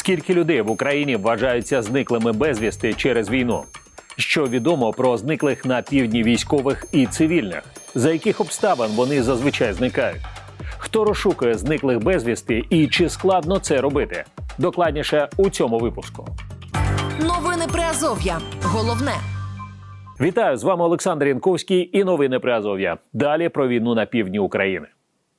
Скільки людей в Україні вважаються зниклими безвісти через війну? Що відомо про зниклих на півдні військових і цивільних? За яких обставин вони зазвичай зникають? Хто розшукує зниклих безвісти і чи складно це робити? Докладніше у цьому випуску. Новини Приазов'я. Головне. Вітаю з вами Олександр Янковський і новини Приазов'я. Далі про війну на півдні України.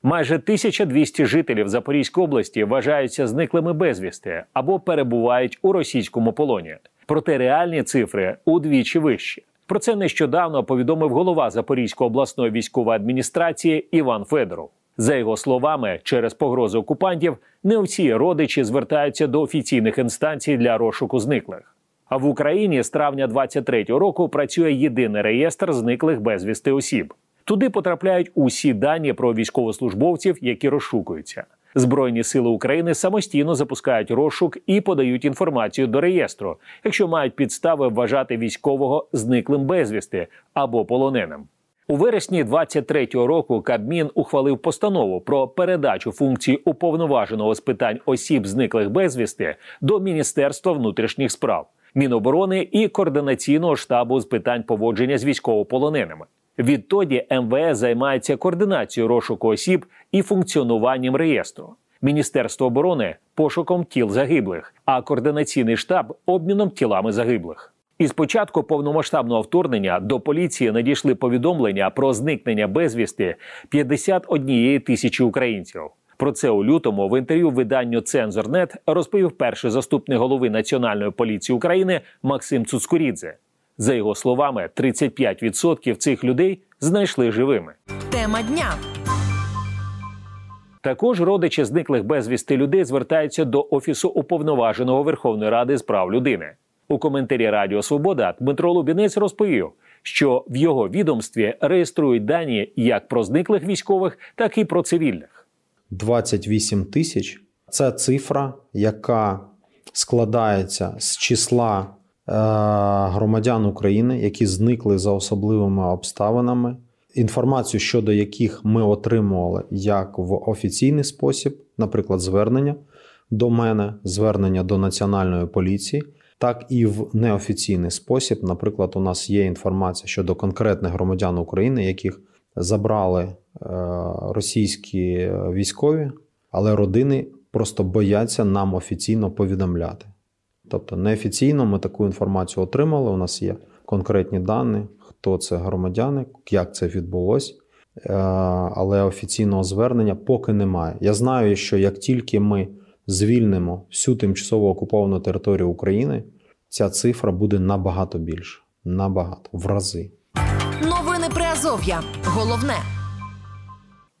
Майже 1200 жителів Запорізької області вважаються зниклими безвісти або перебувають у російському полоні. Проте реальні цифри удвічі вищі. Про це нещодавно повідомив голова Запорізької обласної військової адміністрації Іван Федоров. За його словами, через погрози окупантів не всі родичі звертаються до офіційних інстанцій для розшуку зниклих. А в Україні з травня 23-го року працює єдиний реєстр зниклих безвісти осіб. Туди потрапляють усі дані про військовослужбовців, які розшукуються. Збройні сили України самостійно запускають розшук і подають інформацію до реєстру, якщо мають підстави вважати військового зниклим безвісти або полоненим. У вересні 23-го року Кабмін ухвалив постанову про передачу функцій уповноваженого з питань осіб зниклих безвісти до Міністерства внутрішніх справ, Міноборони і координаційного штабу з питань поводження з військовополоненими. Відтоді МВС займається координацією розшуку осіб і функціонуванням реєстру. Міністерство оборони пошуком тіл загиблих, а координаційний штаб обміном тілами загиблих. Із початку повномасштабного вторгнення до поліції надійшли повідомлення про зникнення безвісти 51 тисячі українців. Про це у лютому в інтерв'ю виданню Цензорнет розповів перший заступник голови Національної поліції України Максим Цуцкурідзе. За його словами, 35% цих людей знайшли живими. Тема дня. Також родичі зниклих безвісти людей звертаються до офісу уповноваженого Верховної Ради з прав людини. У коментарі Радіо Свобода Дмитро Лубінець розповів, що в його відомстві реєструють дані як про зниклих військових, так і про цивільних. 28 тисяч це цифра, яка складається з числа громадян України, які зникли за особливими обставинами. Інформацію щодо яких ми отримували як в офіційний спосіб, наприклад, звернення до мене, звернення до національної поліції, так і в неофіційний спосіб. Наприклад, у нас є інформація щодо конкретних громадян України, яких забрали е, російські військові, але родини просто бояться нам офіційно повідомляти. Тобто, неофіційно ми таку інформацію отримали. У нас є конкретні дані, хто це громадяни, як це відбулося. Е, але офіційного звернення поки немає. Я знаю, що як тільки ми звільнимо всю тимчасово окуповану територію України, ця цифра буде набагато більше. Набагато в рази. Новини Приазов'я. Головне.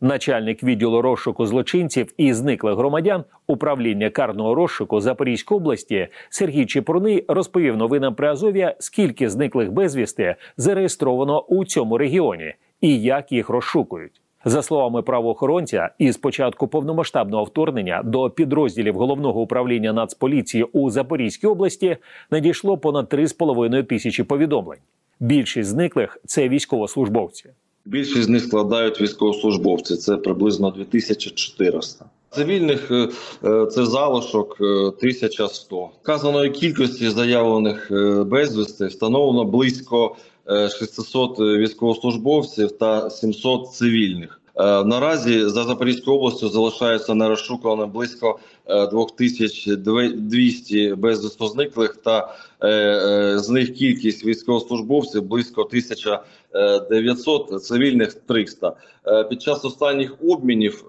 Начальник відділу розшуку злочинців і зниклих громадян управління карного розшуку Запорізької області Сергій Чепурний розповів новинам Приазов'я, скільки зниклих безвісти зареєстровано у цьому регіоні і як їх розшукують. За словами правоохоронця, із початку повномасштабного вторгнення до підрозділів головного управління Нацполіції у Запорізькій області надійшло понад 3,5 тисячі повідомлень. Більшість зниклих це військовослужбовці. Більшість з них складають військовослужбовці. Це приблизно 2400. Цивільних е, е, це залишок е, 1100. Вказаної кількості заявлених е, безвісти встановлено близько е, 600 військовослужбовців та 700 цивільних. Е, Наразі за Запорізькою областю залишається нерозшукуваним близько е, 2200 безвісно зниклих, та е, е, з них кількість військовослужбовців близько 1900, цивільних 300. Е, Під час останніх обмінів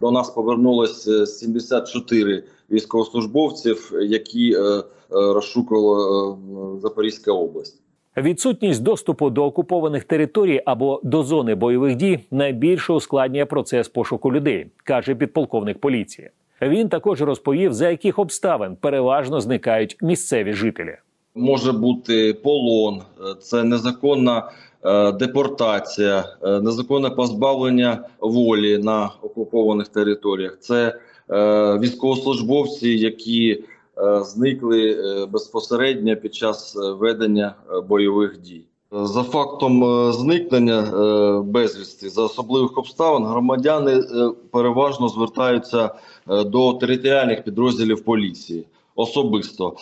до нас повернулось е, 74 військовослужбовців, які розшукувала е, Запорізька область. Відсутність доступу до окупованих територій або до зони бойових дій найбільше ускладнює процес пошуку людей, каже підполковник поліції. Він також розповів, за яких обставин переважно зникають місцеві жителі. Може бути полон, е, це незаконна е, депортація, е, незаконне позбавлення волі на окупованих територіях. Це військовослужбовці, які зникли е, безпосередньо під час е, ведення е, бойових дій. Е, За фактом е, зникнення е, безвісти за особливих обставин громадяни е, переважно звертаються е, до територіальних підрозділів поліції. особисто е,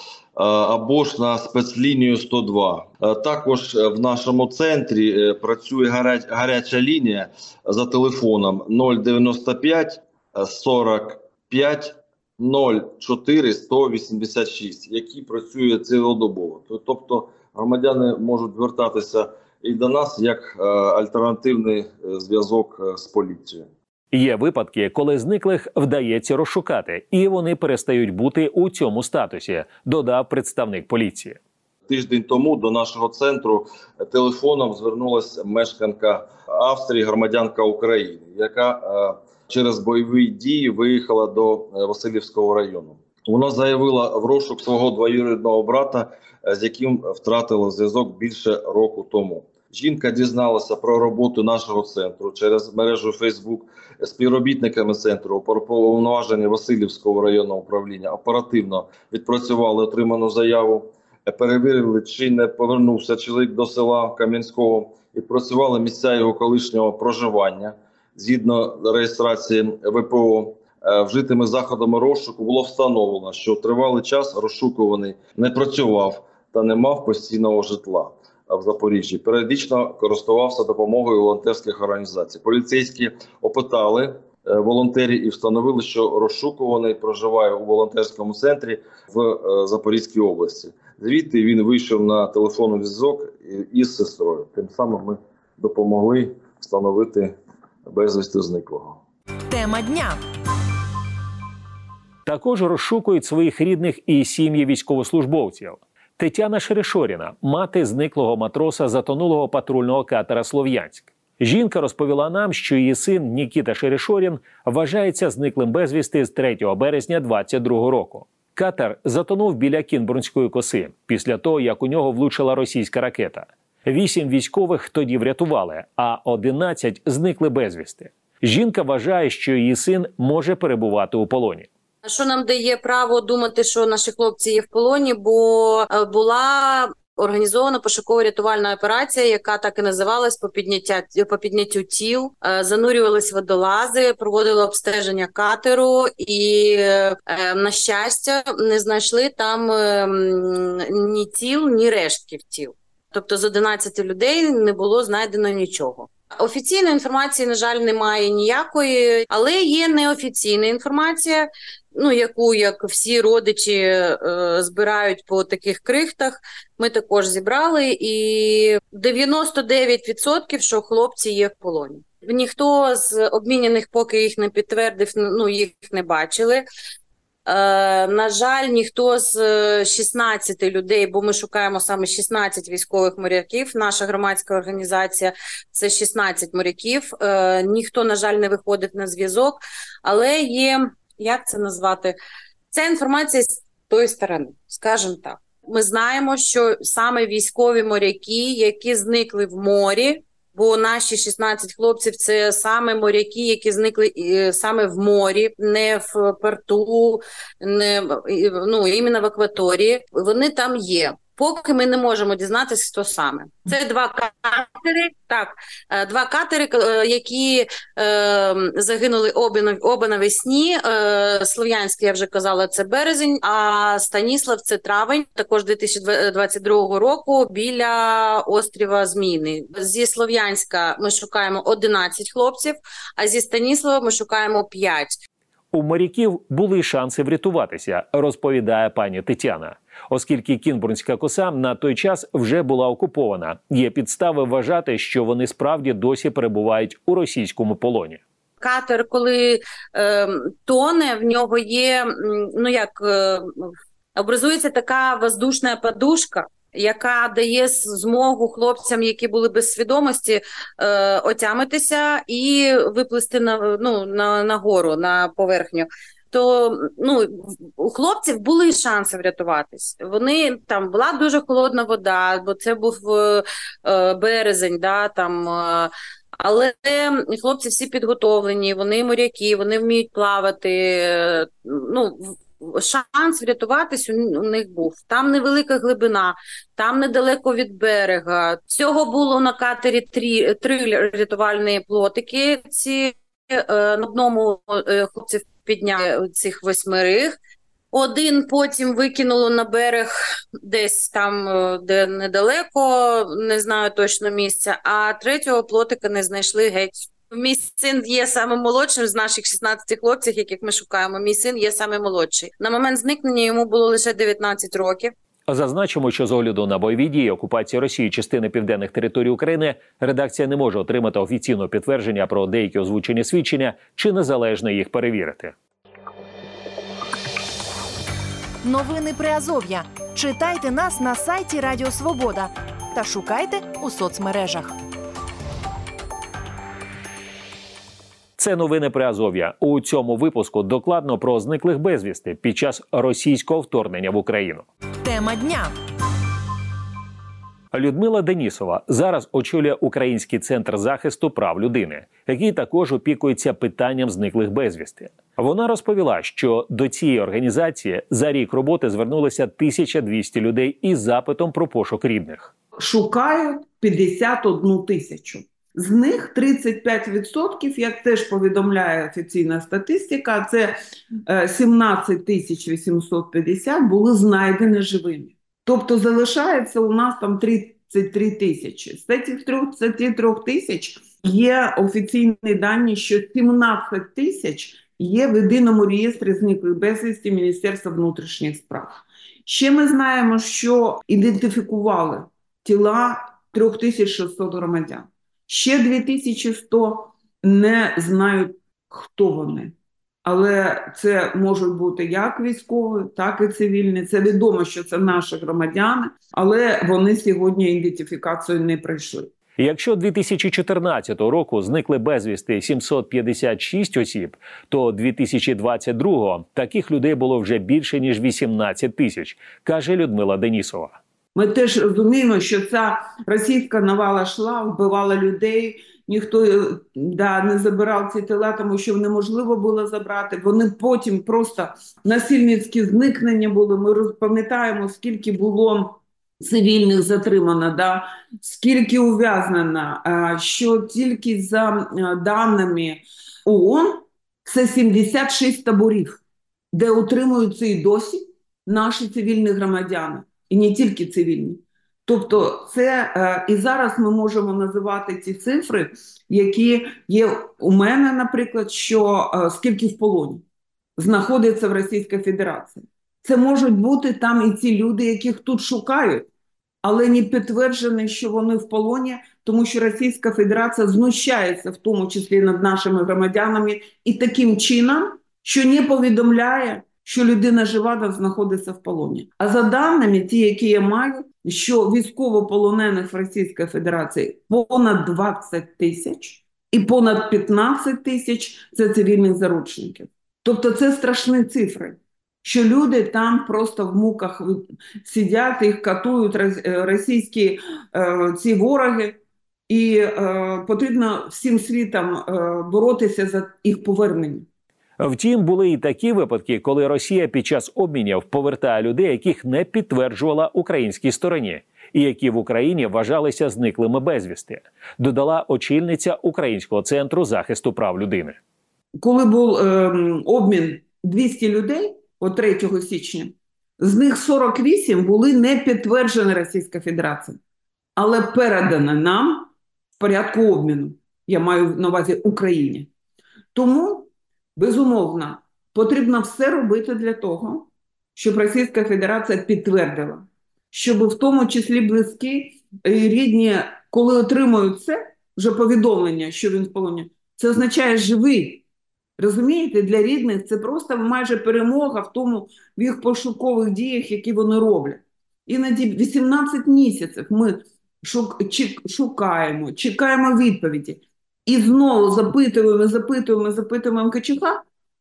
або ж на спецлінію 102. Е, Також е, в нашому центрі е, працює гаря- гаряча лінія за телефоном 095 е, 45 04 186, який працює цілодобово. Тобто громадяни можуть звертатися і до нас як е, альтернативний е, зв'язок е, з поліцією. Є випадки, коли зниклих вдається розшукати, і вони перестають бути у цьому статусі, додав представник поліції. Тиждень тому до нашого центру телефоном звернулася мешканка Австрії, громадянка України, яка е, через бойові дії виїхала до е, Васильівського району. Вона заявила в розшук свого двоюрідного брата, е, з яким втратила зв'язок більше року тому. Жінка дізналася про роботу нашого центру через мережу Фейсбук співробітниками центру про повноваження Васильівського районного управління оперативно відпрацювали отриману заяву перевірили, чи не повернувся чоловік до села Кам'янського, відпрацювали місця його колишнього проживання. Згідно реєстрації ВПО, е, вжитими заходами розшуку було встановлено, що тривалий час розшукуваний не працював та не мав постійного житла в Запоріжжі. Періодично користувався допомогою волонтерських організацій. Поліцейські опитали е, волонтерів і встановили, що розшукуваний проживає у волонтерському центрі в е, Запорізькій області. Звідти він вийшов на телефонний зв'язок із сестрою. Тим самим ми допомогли встановити безвісти зниклого. Тема дня. Також розшукують своїх рідних і сім'ї військовослужбовців. Тетяна Шерешоріна, мати зниклого матроса затонулого патрульного катера Слов'янськ. Жінка розповіла нам, що її син Нікіта Шерешорін вважається зниклим безвісти з 3 березня 22 року. Катер затонув біля Кінбурнської коси після того, як у нього влучила російська ракета. Вісім військових тоді врятували, а 11 зникли безвісти. Жінка вважає, що її син може перебувати у полоні. Що нам дає право думати, що наші хлопці є в полоні? Бо е, була організована пошуково-рятувальна операція, яка так і називалась по підняття по підняттю тіл. Е, Занурювались водолази, проводили обстеження катеру, і е, на щастя не знайшли там е, ні тіл, ні рештків тіл. Тобто з 11 людей не було знайдено нічого. Офіційної інформації, на жаль, немає ніякої, але є неофіційна інформація, ну яку як всі родичі е, збирають по таких крихтах. Ми також зібрали, і 99% що хлопці є в полоні. Ніхто з обміняних, поки їх не підтвердив, ну їх не бачили. Е, на жаль, ніхто з е, 16 людей, бо ми шукаємо саме 16 військових моряків. Наша громадська організація це 16 моряків. Е, ніхто, на жаль, не виходить на зв'язок, але є як це назвати? Це інформація з тої сторони, скажімо так. Ми знаємо, що саме військові моряки, які зникли в морі, бо наші 16 хлопців це саме моряки, які зникли е, саме в морі, не в порту, не ну іменно в акваторії. Вони там є. Поки ми не можемо дізнатися, хто саме. Це два катери, так, е, два катери, е, які е, загинули на- оба навесні. Е, Слов'янський, я вже казала, це березень, а Станіслав це травень, також 2022 року біля острова Зміни. Зі Слов'янська ми шукаємо 11 хлопців, а зі Станіслава ми шукаємо 5. У моряків були шанси врятуватися, розповідає пані Тетяна. Оскільки Кінбурнська коса на той час вже була окупована, є підстави вважати, що вони справді досі перебувають у російському полоні. Катер, коли е, тоне, в нього є ну як е, образується така воздушна подушка, яка дає змогу хлопцям, які були без свідомості, е, отямитися і виплисти на ну на, на гору, на поверхню. То ну у хлопців були шанси врятуватись. Вони там була дуже холодна вода, бо це був е, е, березень, да там. Е, але хлопці всі підготовлені, вони моряки, вони вміють плавати. Ну, шанс врятуватись у, них був. Там невелика глибина, там недалеко від берега. Всього було на катері три, три рятувальні плотики. Ці е, на одному е, хлопців підняли цих восьмерих. Один потім викинуло на берег десь там, е, де недалеко, не знаю точно місця, а третього плотика не знайшли геть. Мій син є самим молодшим з наших 16 хлопців, яких ми шукаємо. Мій син є самий молодший. На момент зникнення йому було лише 19 років. Зазначимо, що з огляду на бойові дії окупації Росії частини південних територій України редакція не може отримати офіційного підтвердження про деякі озвучені свідчення чи незалежно їх перевірити. Новини Приазов'я. Читайте нас на сайті Радіо Свобода та шукайте у соцмережах. Це новини при Азов'я. У цьому випуску докладно про зниклих безвісти під час російського вторгнення в Україну. Тема дня. Людмила Денісова зараз очолює Український центр захисту прав людини, який також опікується питанням зниклих безвісти. Вона розповіла, що до цієї організації за рік роботи звернулося 1200 людей із запитом про пошук рідних. шукають 51 тисячу. З них 35%, як теж повідомляє офіційна статистика, це е, 17 тисяч 850 були знайдені живими. Тобто залишається у нас там 33 тисячі. З цих 33 тисяч є офіційні дані, що 17 тисяч є в єдиному реєстрі зниклих безвісті Міністерства внутрішніх справ. Ще ми знаємо, що ідентифікували тіла 3600 громадян. Ще 2100 не знають, хто вони. Але це можуть бути як військові, так і цивільні. Це відомо, що це наші громадяни, але вони сьогодні ідентифікацію не пройшли. Якщо 2014 року зникли безвісти 756 осіб, то 2022 таких людей було вже більше ніж 18 тисяч, каже Людмила Денісова. Ми теж розуміємо, що ця російська навала йшла, вбивала людей. Ніхто е, да, не забирав ці тіла, тому що неможливо було забрати. Вони потім просто насильницькі зникнення були. Ми пам'ятаємо, скільки було цивільних затримано, да, скільки ув'язнено, що тільки за е, даними ООН це 76 таборів, де утримуються і досі наші цивільні громадяни, і не тільки цивільні. Тобто, це е, і зараз ми можемо називати ці цифри, які є у мене, наприклад, що е, скільки в полоні знаходиться в Російській Федерації. Це можуть бути там і ці люди, яких тут шукають, але не підтверджено, що вони в полоні, тому що Російська Федерація знущається, в тому числі над нашими громадянами, і таким чином, що не повідомляє, що людина жива та знаходиться в полоні. А за даними, ті, які я маю, що військовополонених в Російській Федерації понад 20 тисяч і понад 15 тисяч це цивільних заручників. Тобто це страшні цифри. Що люди там просто в муках сидять, їх катують е, російські е, ці вороги, і е, потрібно всім світом е, боротися за їх повернення. Втім, були і такі випадки, коли Росія під час обмінів повертає людей, яких не підтверджувала українській стороні, і які в Україні вважалися зниклими безвісти, додала очільниця Українського центру захисту прав людини. коли був ем, обмін 200 людей от 3 січня, з них 48 були не підтверджені Російська Федерація, але передані нам в порядку обміну. Я маю на увазі Україні. Тому, безумовно, потрібно все робити для того, щоб Російська Федерація підтвердила, щоб в тому числі близькі і рідні, коли отримують це, вже повідомлення, що він в полоні, це означає живий. Розумієте, для рідних це просто майже перемога в тому в їх пошукових діях, які вони роблять. Іноді 18 місяців ми шукаємо, чекаємо відповіді. І знову запитуємо, запитуємо, запитуємо МКЧХ,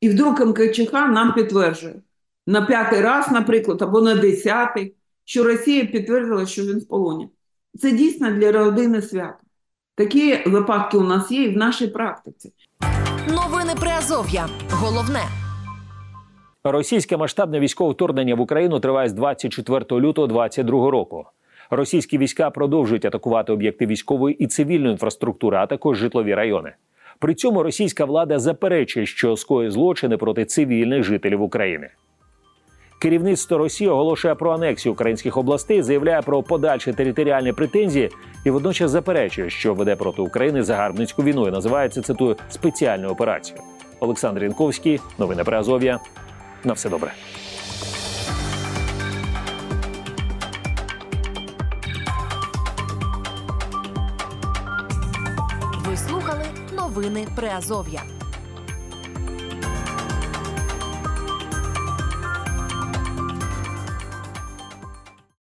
і вдруг МКЧХ нам підтверджує на п'ятий раз, наприклад, або на десятий, що Росія підтвердила, що він в полоні. Це дійсно для родини свято. Такі випадки у нас є і в нашій практиці. Новини Приазов'я. Головне. Російське масштабне військове вторгнення в Україну триває з 24 лютого 2022 року. Російські війська продовжують атакувати об'єкти військової і цивільної інфраструктури, а також житлові райони. При цьому російська влада заперечує, що скоює злочини проти цивільних жителів України. Керівництво Росії оголошує про анексію українських областей, заявляє про подальші територіальні претензії і водночас заперечує, що веде проти України загарбницьку війну і називається цитую спеціальну операцію. Олександр Янковський, новини про Азов'я. На все добре. Новини Приазов'я.